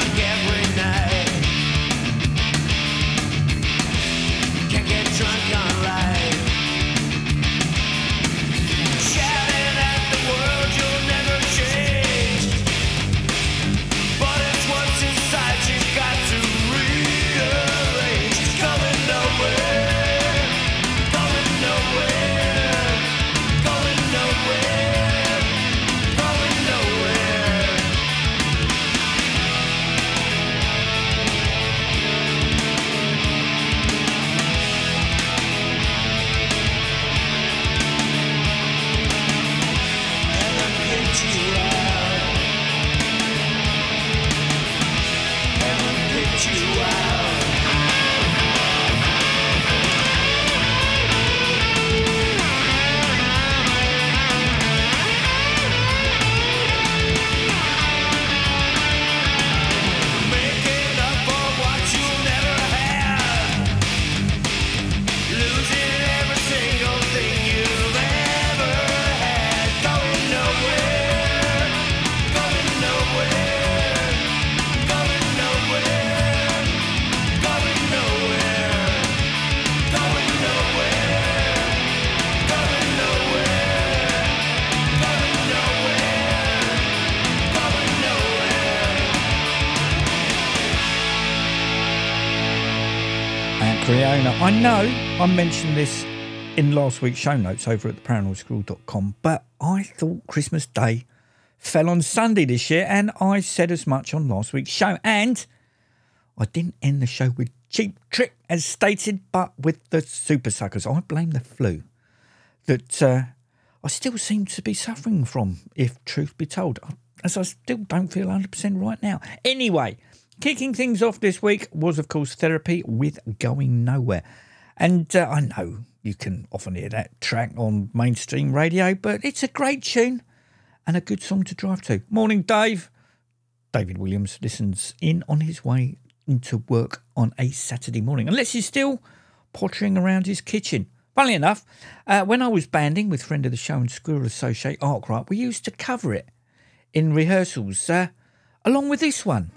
forget. I know I mentioned this in last week's show notes over at theparanoidsquirrel.com, but I thought Christmas Day fell on Sunday this year, and I said as much on last week's show. And I didn't end the show with cheap trick as stated, but with the super suckers. I blame the flu that uh, I still seem to be suffering from, if truth be told, as I still don't feel 100% right now. Anyway, kicking things off this week was, of course, therapy with Going Nowhere. And uh, I know you can often hear that track on mainstream radio, but it's a great tune and a good song to drive to. Morning, Dave. David Williams listens in on his way into work on a Saturday morning, unless he's still pottering around his kitchen. Funnily enough, uh, when I was banding with friend of the show and Squirrel Associate Arkwright, we used to cover it in rehearsals, uh, along with this one.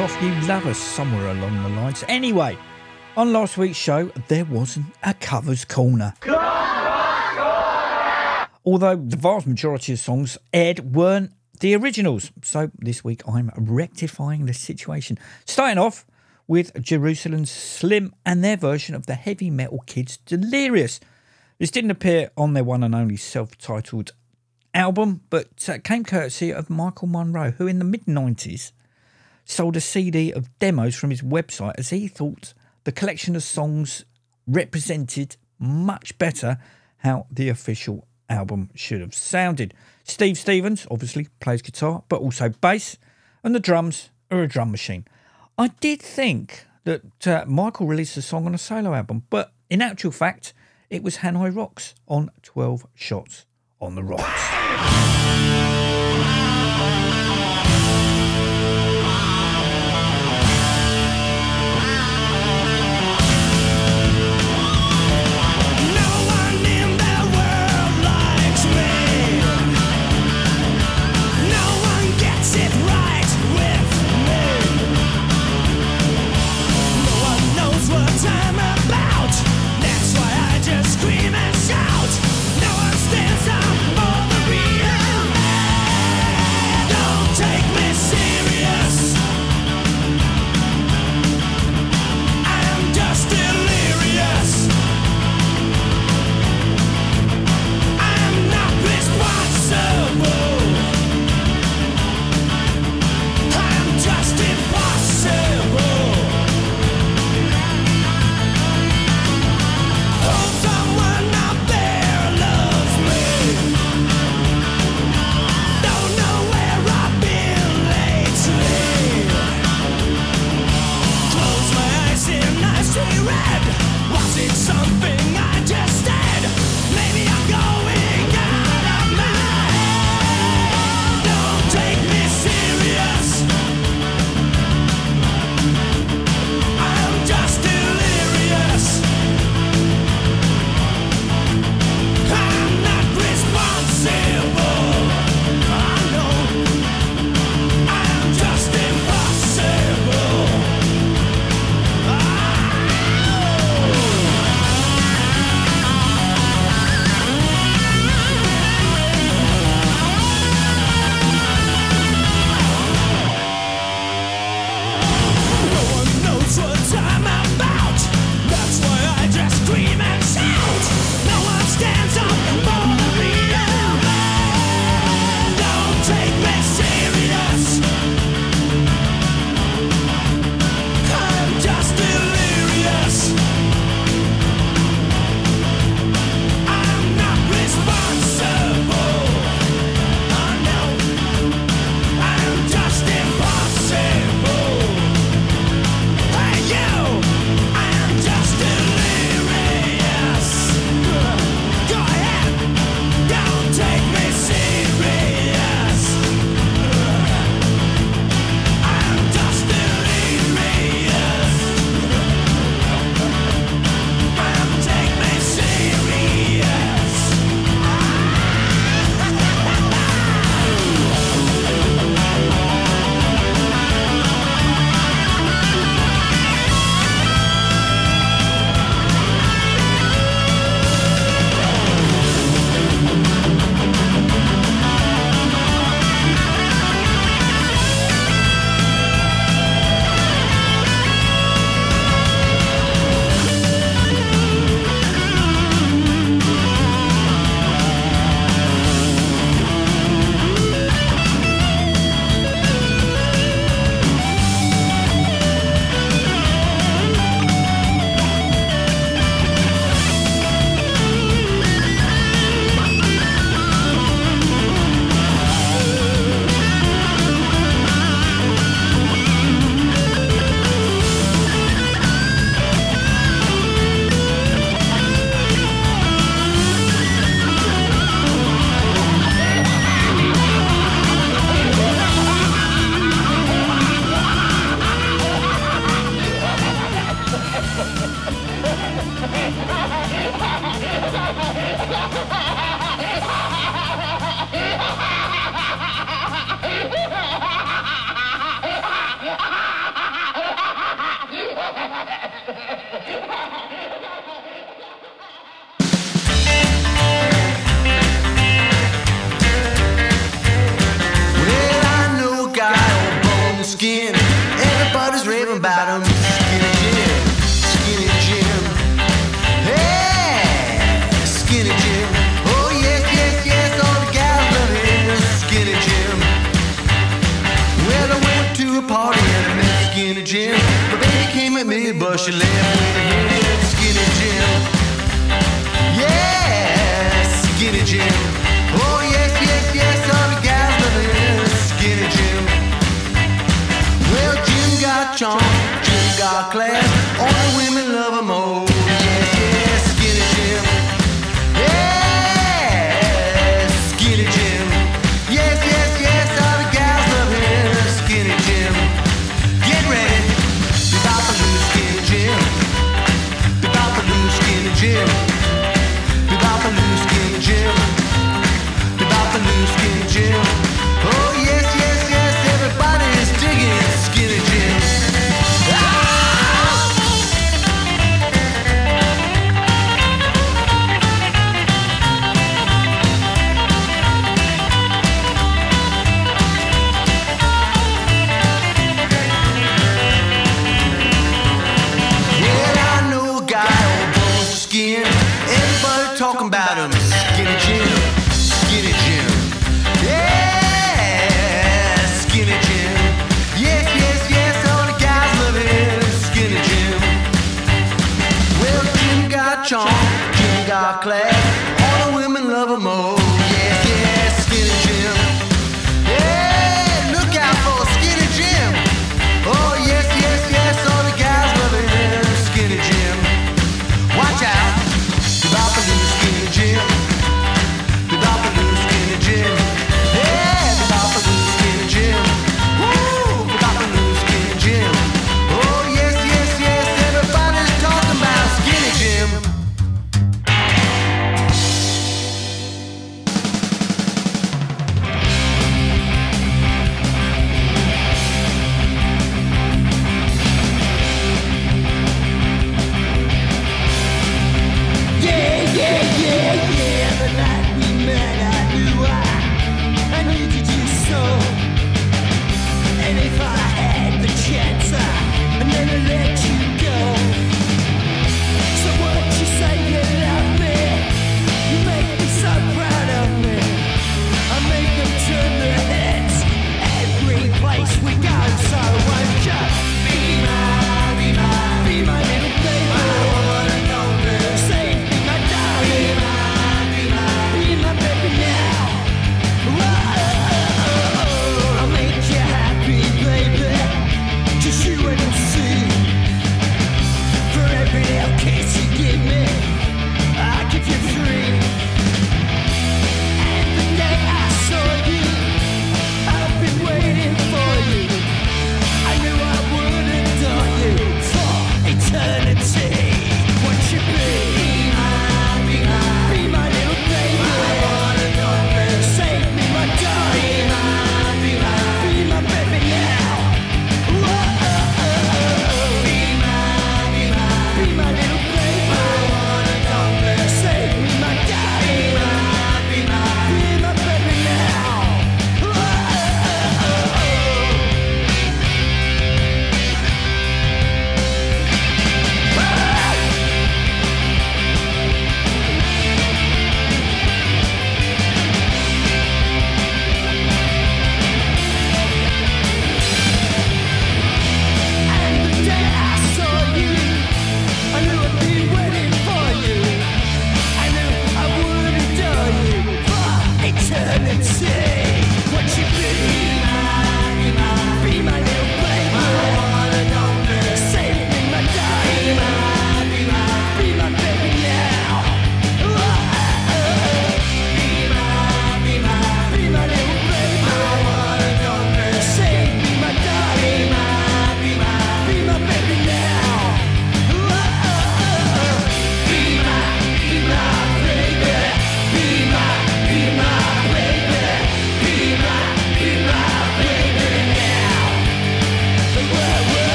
Off You Love Us somewhere along the lines. Anyway, on last week's show, there wasn't a covers corner. Although the vast majority of songs aired weren't the originals. So this week I'm rectifying the situation. Starting off with Jerusalem Slim and their version of the heavy metal kids Delirious. This didn't appear on their one and only self titled album, but uh, came courtesy of Michael Monroe, who in the mid 90s sold a CD of demos from his website as he thought the collection of songs represented much better how the official album should have sounded. Steve Stevens obviously plays guitar, but also bass, and the drums are a drum machine. I did think that uh, Michael released a song on a solo album, but in actual fact, it was Hanoi Rocks on 12 Shots on the Rocks.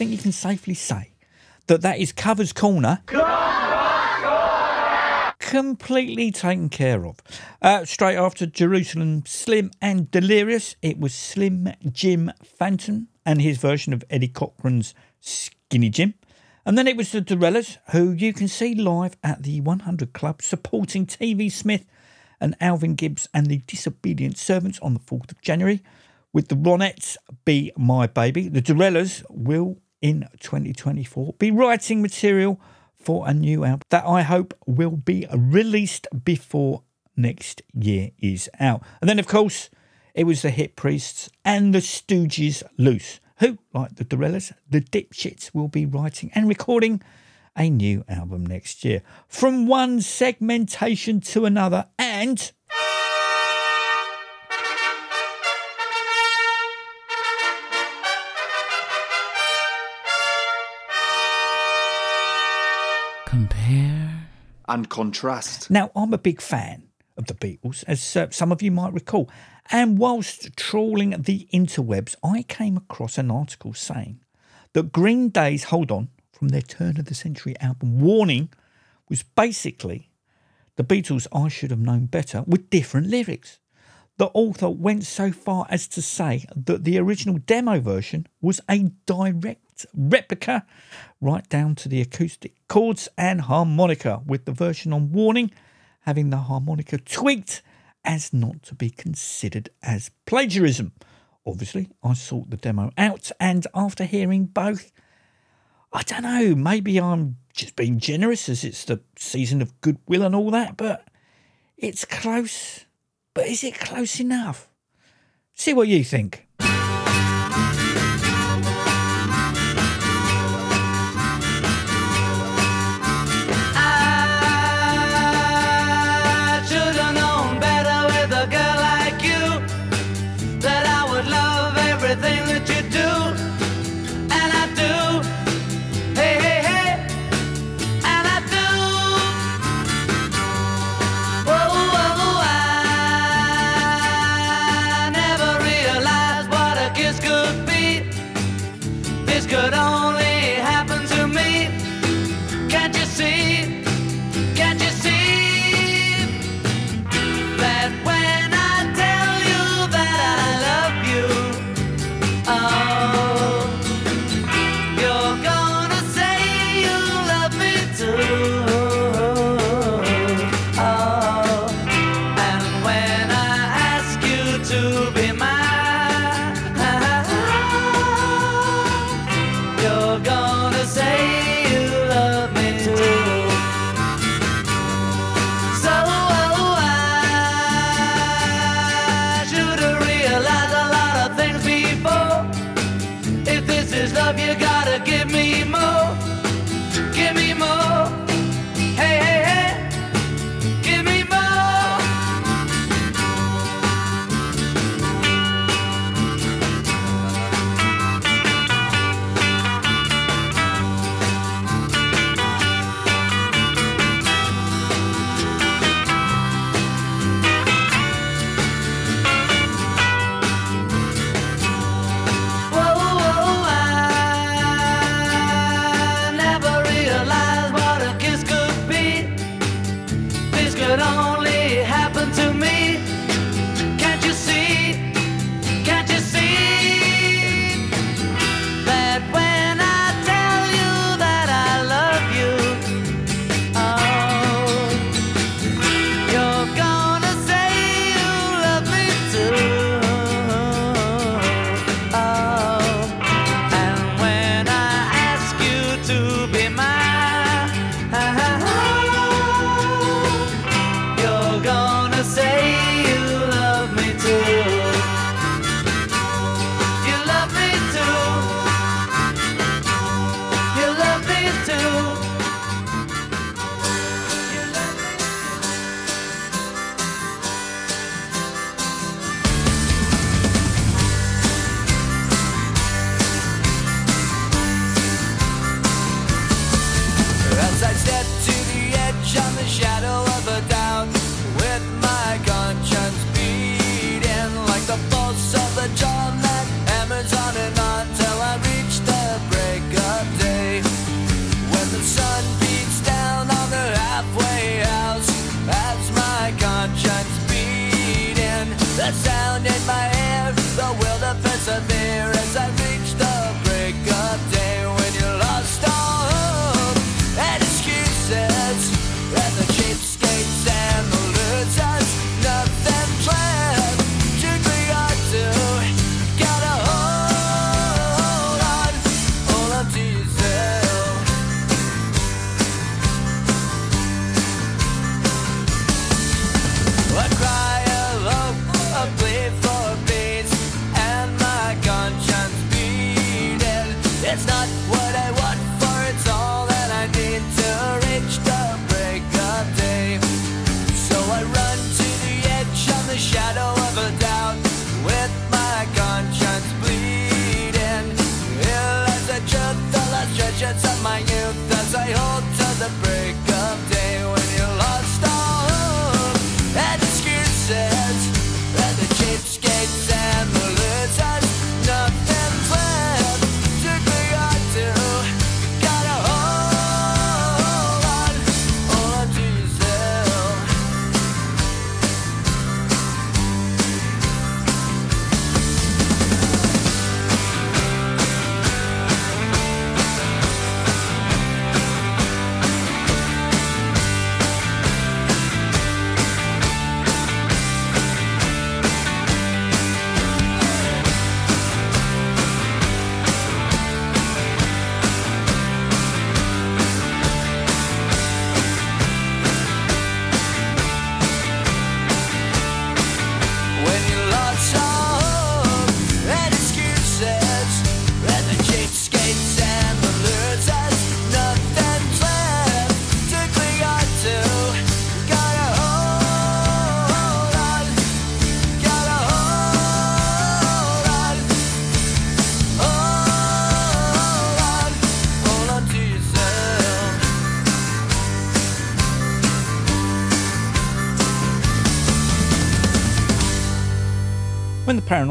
Think you can safely say that that is Covers Corner. Completely taken care of. Uh, straight after Jerusalem Slim and Delirious, it was Slim Jim Phantom and his version of Eddie Cochran's Skinny Jim. And then it was the DeRellas, who you can see live at the 100 Club supporting TV Smith and Alvin Gibbs and the Disobedient Servants on the 4th of January with the Ronettes Be My Baby. The DeRellas will, in 2024, be writing material for a new album that I hope will be released before next year is out. And then, of course, it was the Hip Priests and the Stooges Loose, who, like the DeRellas, the Dipshits, will be writing and recording a new album next year. From one segmentation to another, and and contrast. Now, I'm a big fan of the Beatles, as uh, some of you might recall. And whilst trawling the interwebs, I came across an article saying that Green Day's Hold On from their turn of the century album Warning was basically the Beatles' I Should Have Known Better with different lyrics. The author went so far as to say that the original demo version was a direct replica, right down to the acoustic chords and harmonica, with the version on Warning having the harmonica tweaked as not to be considered as plagiarism. Obviously, I sought the demo out, and after hearing both, I don't know, maybe I'm just being generous as it's the season of goodwill and all that, but it's close. But is it close enough? See what you think.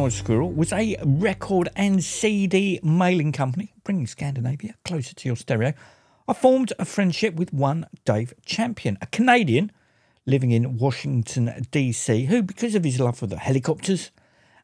When Squirrel was a record and CD mailing company, bringing Scandinavia closer to your stereo, I formed a friendship with one Dave Champion, a Canadian living in Washington, DC, who, because of his love for the Hellacopters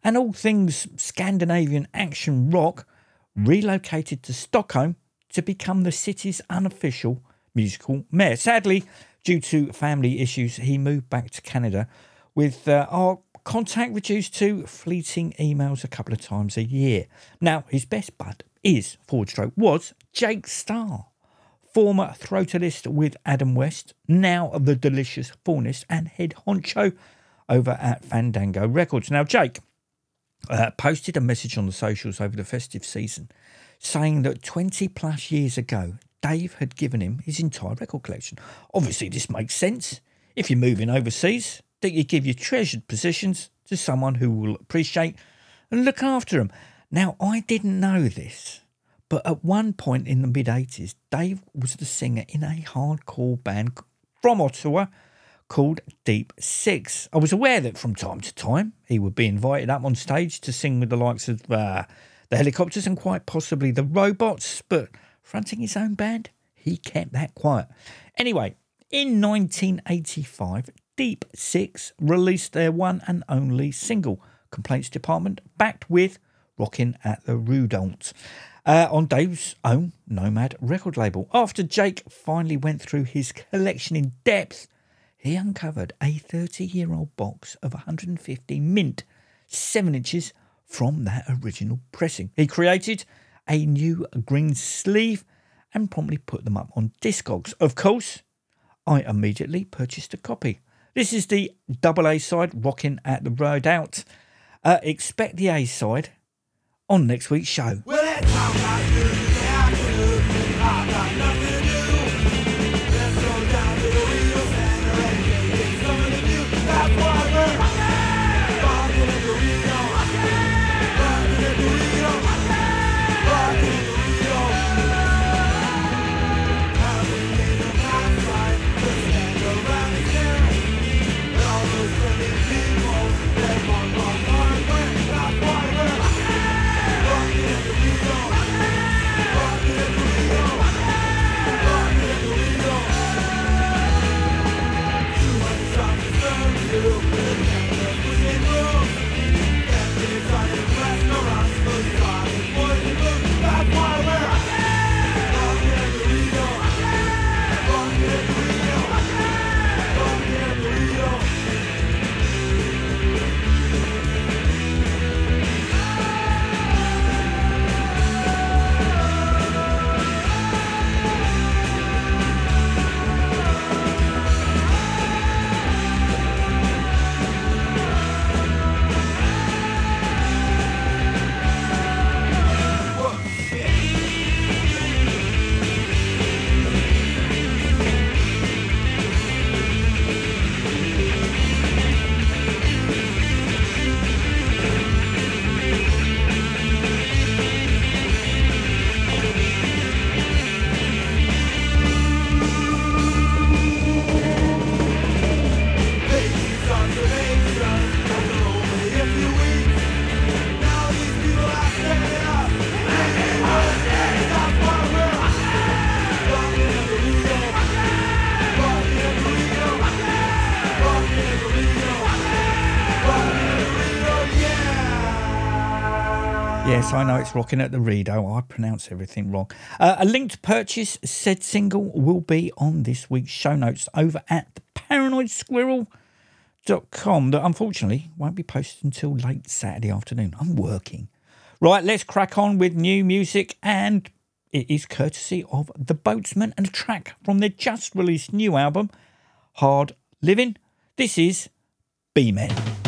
and all things Scandinavian action rock, relocated to Stockholm to become the city's unofficial musical mayor. Sadly, due to family issues, he moved back to Canada with uh, our contact reduced to fleeting emails a couple of times a year. Now, his best bud is, forward stroke, was Jake Starr, former throatalist with Adam West, now the delicious faunist and head honcho over at Fandango Records. Now, Jake uh, posted a message on the socials over the festive season saying that 20 plus years ago, Dave had given him his entire record collection. Obviously, this makes sense. If you're moving overseas, that you give your treasured possessions to someone who will appreciate and look after them. Now, I didn't know this, but at one point in the mid 80s, Dave was the singer in a hardcore band from Ottawa called Deep Six. I was aware that from time to time he would be invited up on stage to sing with the likes of uh, the Hellacopters and quite possibly the Robots, but fronting his own band, he kept that quiet. Anyway, in 1985, Deep Six released their one and only single, Complaints Department, backed with Rockin' at the Rudolphs. Uh, on Dave's own Nomad record label. After Jake finally went through his collection in depth, he uncovered a 30 year old box of 150 mint 7 inches from that original pressing. He created a new green sleeve and promptly put them up on Discogs. Of course, I immediately purchased a copy. This is the double A side, Rocking at the Road Out. Uh, expect the A side on next week's show. I know it's rocking at the Rideau. I pronounce everything wrong. Uh, a link to purchase said single will be on this week's show notes over at the paranoidsquirrel.com that unfortunately won't be posted until late Saturday afternoon. I'm working. Right, let's crack on with new music and it is courtesy of The Boatsmen and a track from their just released new album, Hard Living. This is B Men.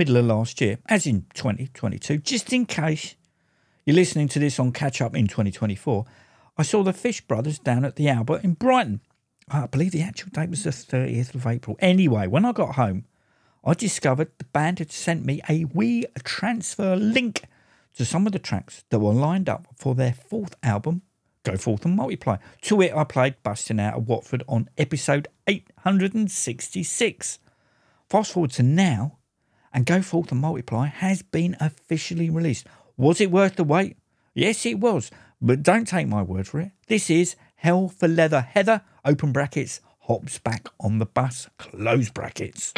Middle of last year, as in 2022, just in case you're listening to this on catch up in 2024, I saw the Fish Brothers down at the Albert in Brighton. I believe the actual date was the 30th of April. Anyway, when I got home, I discovered the band had sent me a wee transfer link to some of the tracks that were lined up for their fourth album, Go Forth and Multiply. To it, I played Busting Out of Watford on episode 866. Fast forward to now, and Go Forth and Multiply has been officially released. Was it worth the wait? Yes, it was, but don't take my word for it. This is Hell for Leather Heather, open brackets, hops back on the bus, close brackets.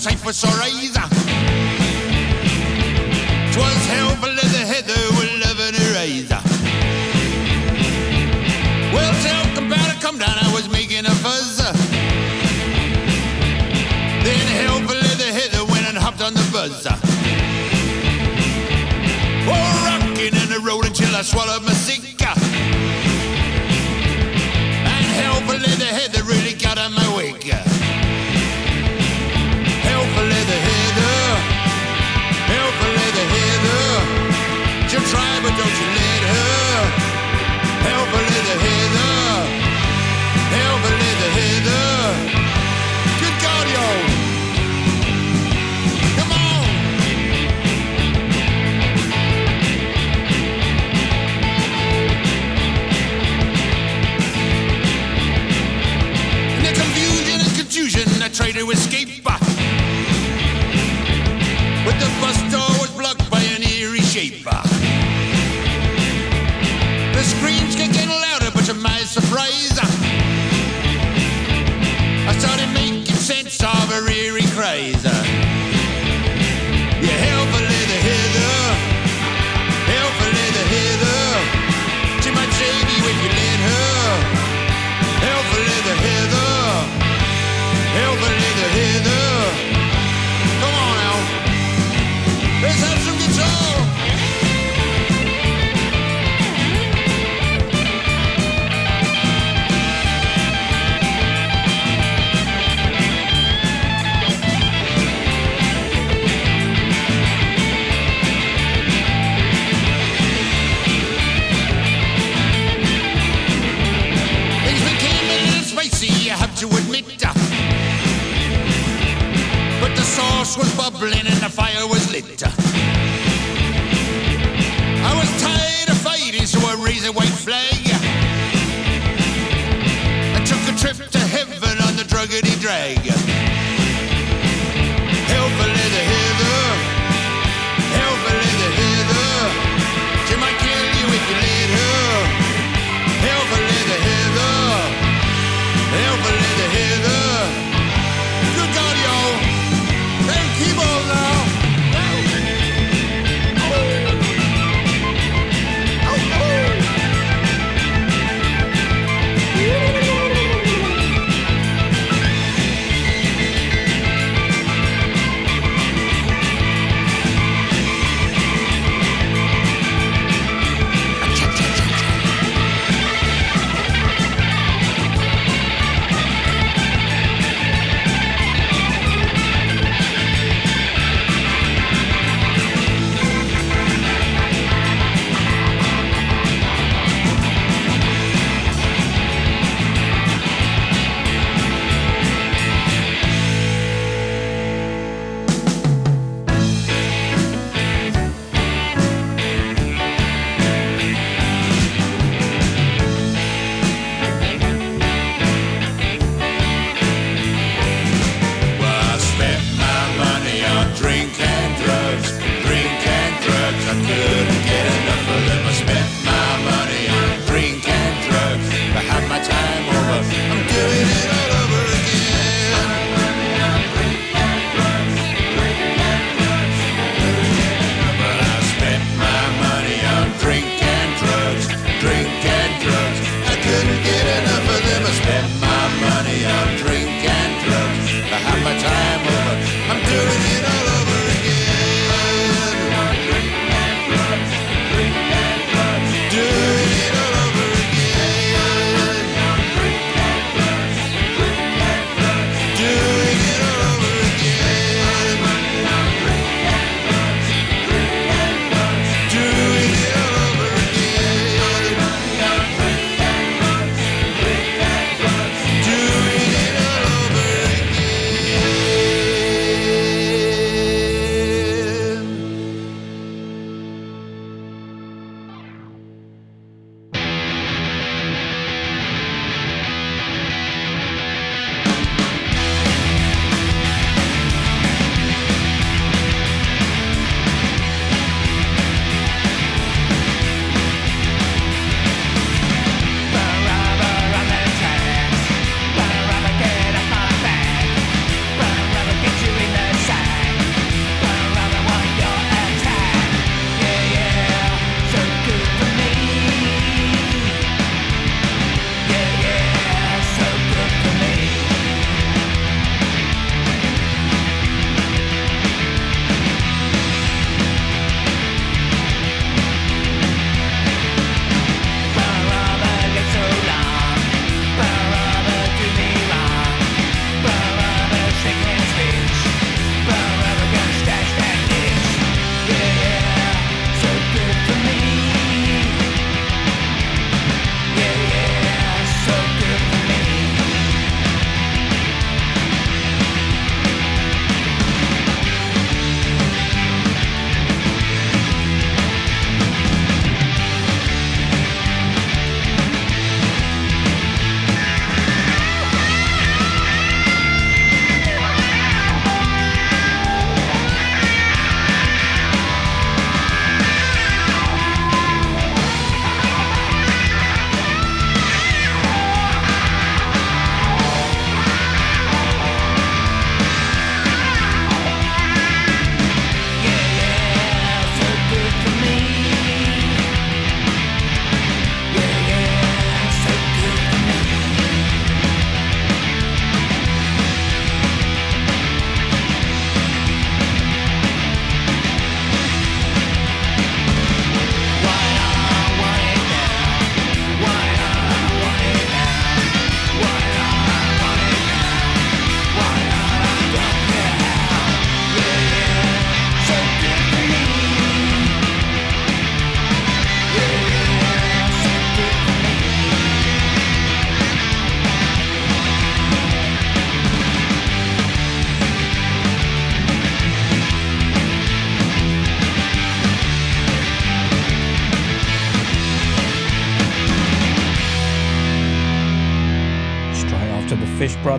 cyphers or either. Twas hell for leather heather with love and a razor. Well, tell compounder, come down, I was making a fuzz. Then hell for leather heather went and hopped on the buzzer. Oh, rocking and a rolling till I swallowed my cigarette. try to escape. selecta.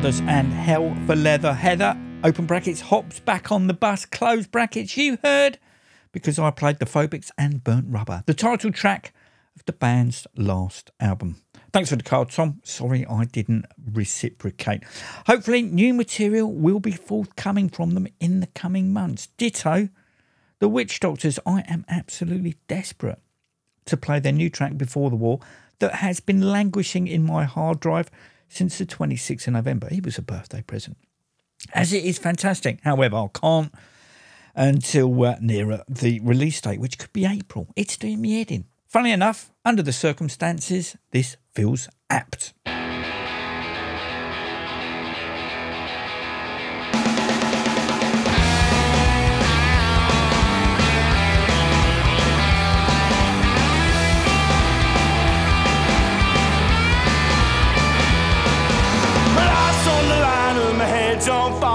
Brothers and Hell for Leather. Heather, open brackets, hops back on the bus, close brackets. You heard because I played the Phobics and Burnt Rubber, the title track of the band's last album. Thanks for the card, Tom. Sorry I didn't reciprocate. Hopefully, new material will be forthcoming from them in the coming months. Ditto, the WitchDoktors. I am absolutely desperate to play their new track before the war that has been languishing in my hard drive since the 26th of November. It was a birthday present. As it is fantastic. However, I can't until uh, nearer the release date, which could be April. It's doing me head in. Funnily enough, under the circumstances, this feels apt. And my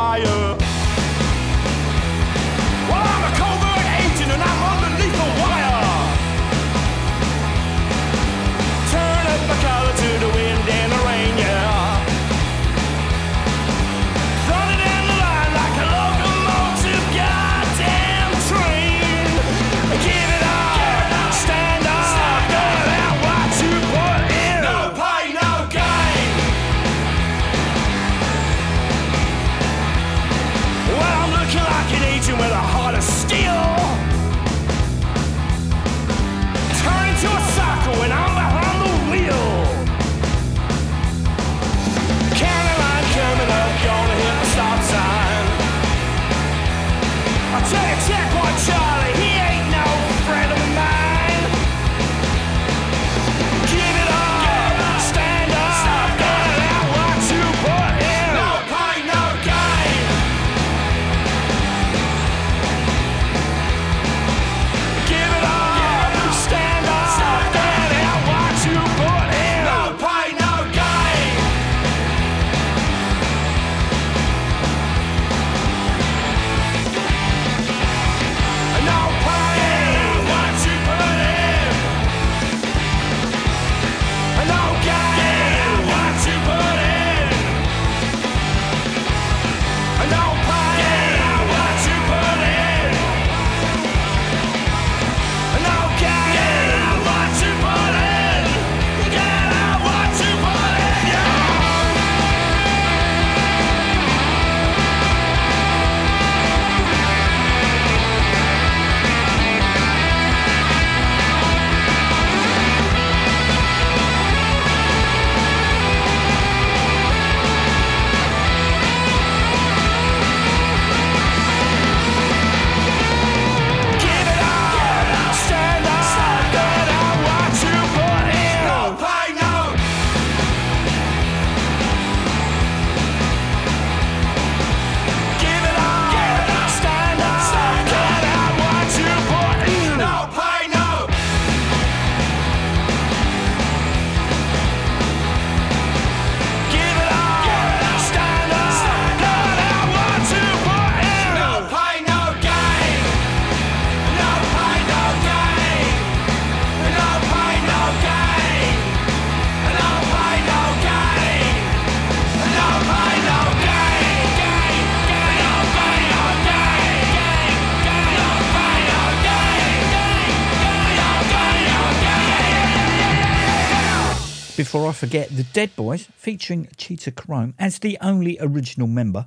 forget, the Dead Boys, featuring Cheetah Chrome as the only original member,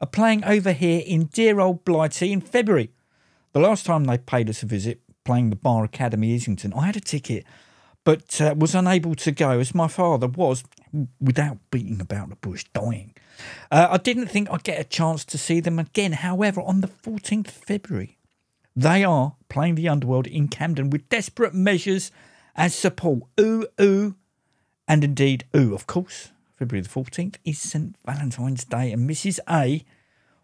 are playing over here in dear old Blighty in February. The last time they paid us a visit, playing the Bar Academy Islington, I had a ticket but uh, was unable to go as my father was, without beating about the bush, dying. Uh, I didn't think I'd get a chance to see them again. However, on the 14th of February, they are playing the Underworld in Camden with desperate measures as support. Ooh, ooh, and indeed, ooh, of course, February the 14th is St. Valentine's Day, and Mrs. A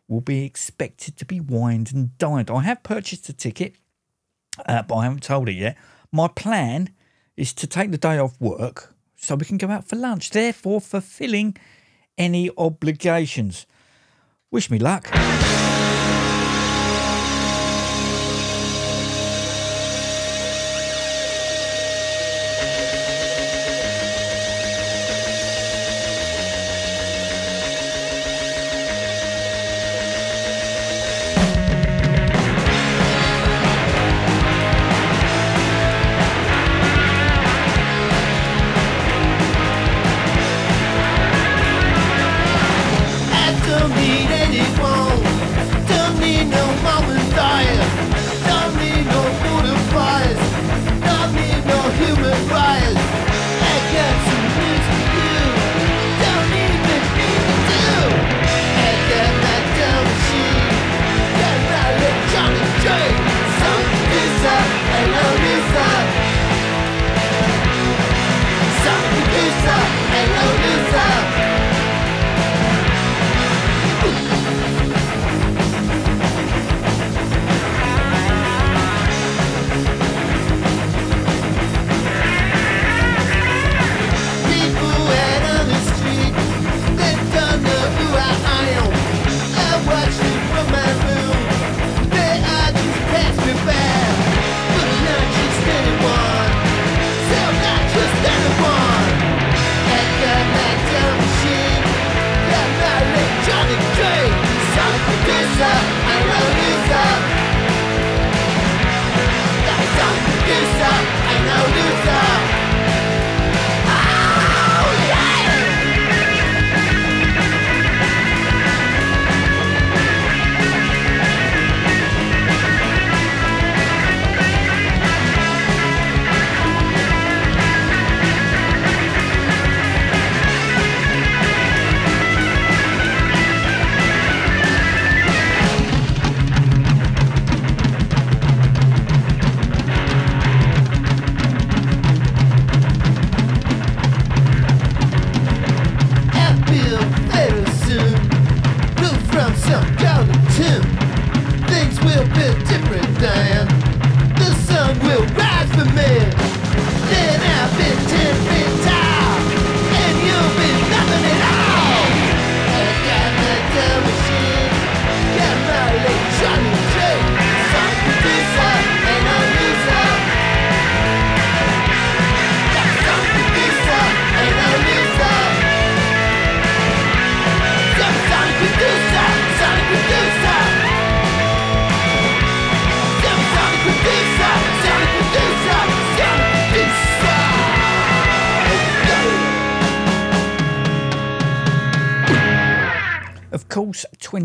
will be expected to be wined and dined. I have purchased a ticket, uh, but I haven't told her yet. My plan is to take the day off work so we can go out for lunch, therefore, fulfilling any obligations. Wish me luck.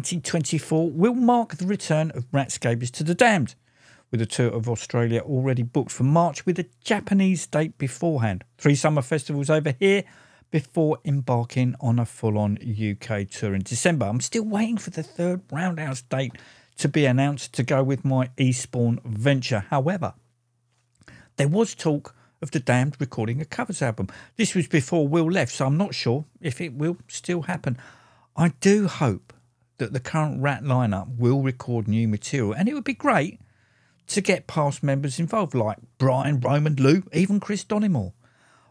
2024 will mark the return of Rat Scabies to the Damned, with a tour of Australia already booked for March with a Japanese date beforehand. Three summer festivals over here before embarking on a full on UK tour in December. I'm still waiting for the third roundhouse date to be announced to go with my Eastbourne venture. However, there was talk of the Damned recording a covers album. This was before Will left, so I'm not sure if it will still happen. I do hope that the current Rat lineup will record new material, and it would be great to get past members involved, like Brian, Roman, Lou, even Kris Dollimore.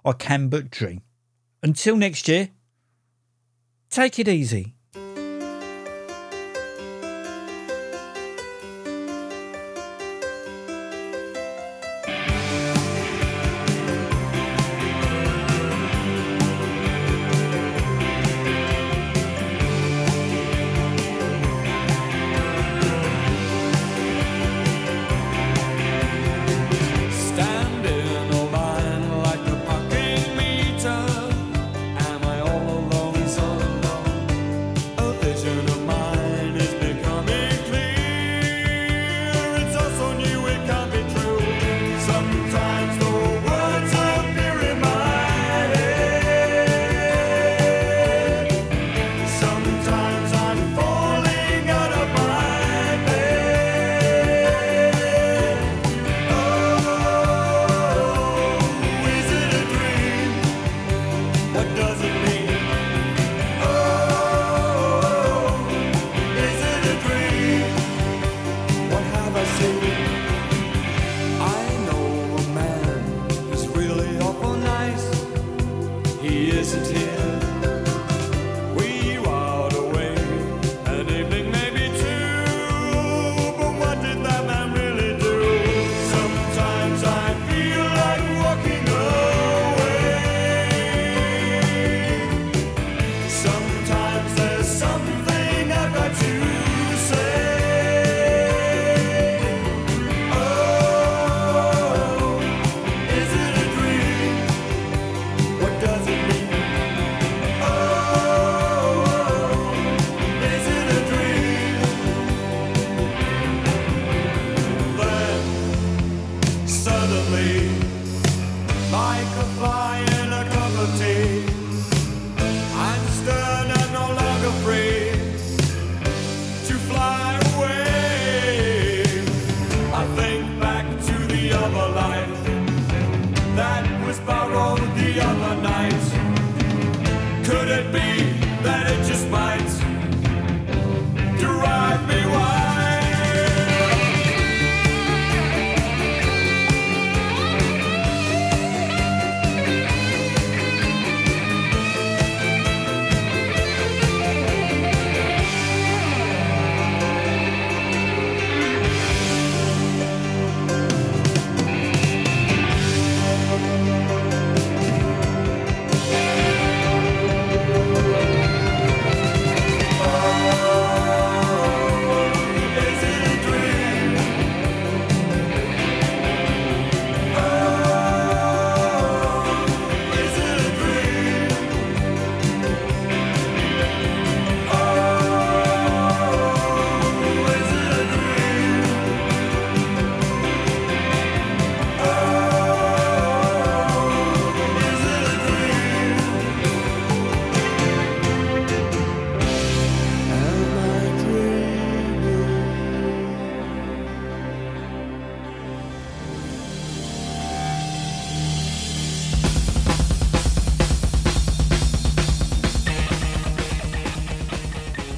I can but dream. Until next year, take it easy.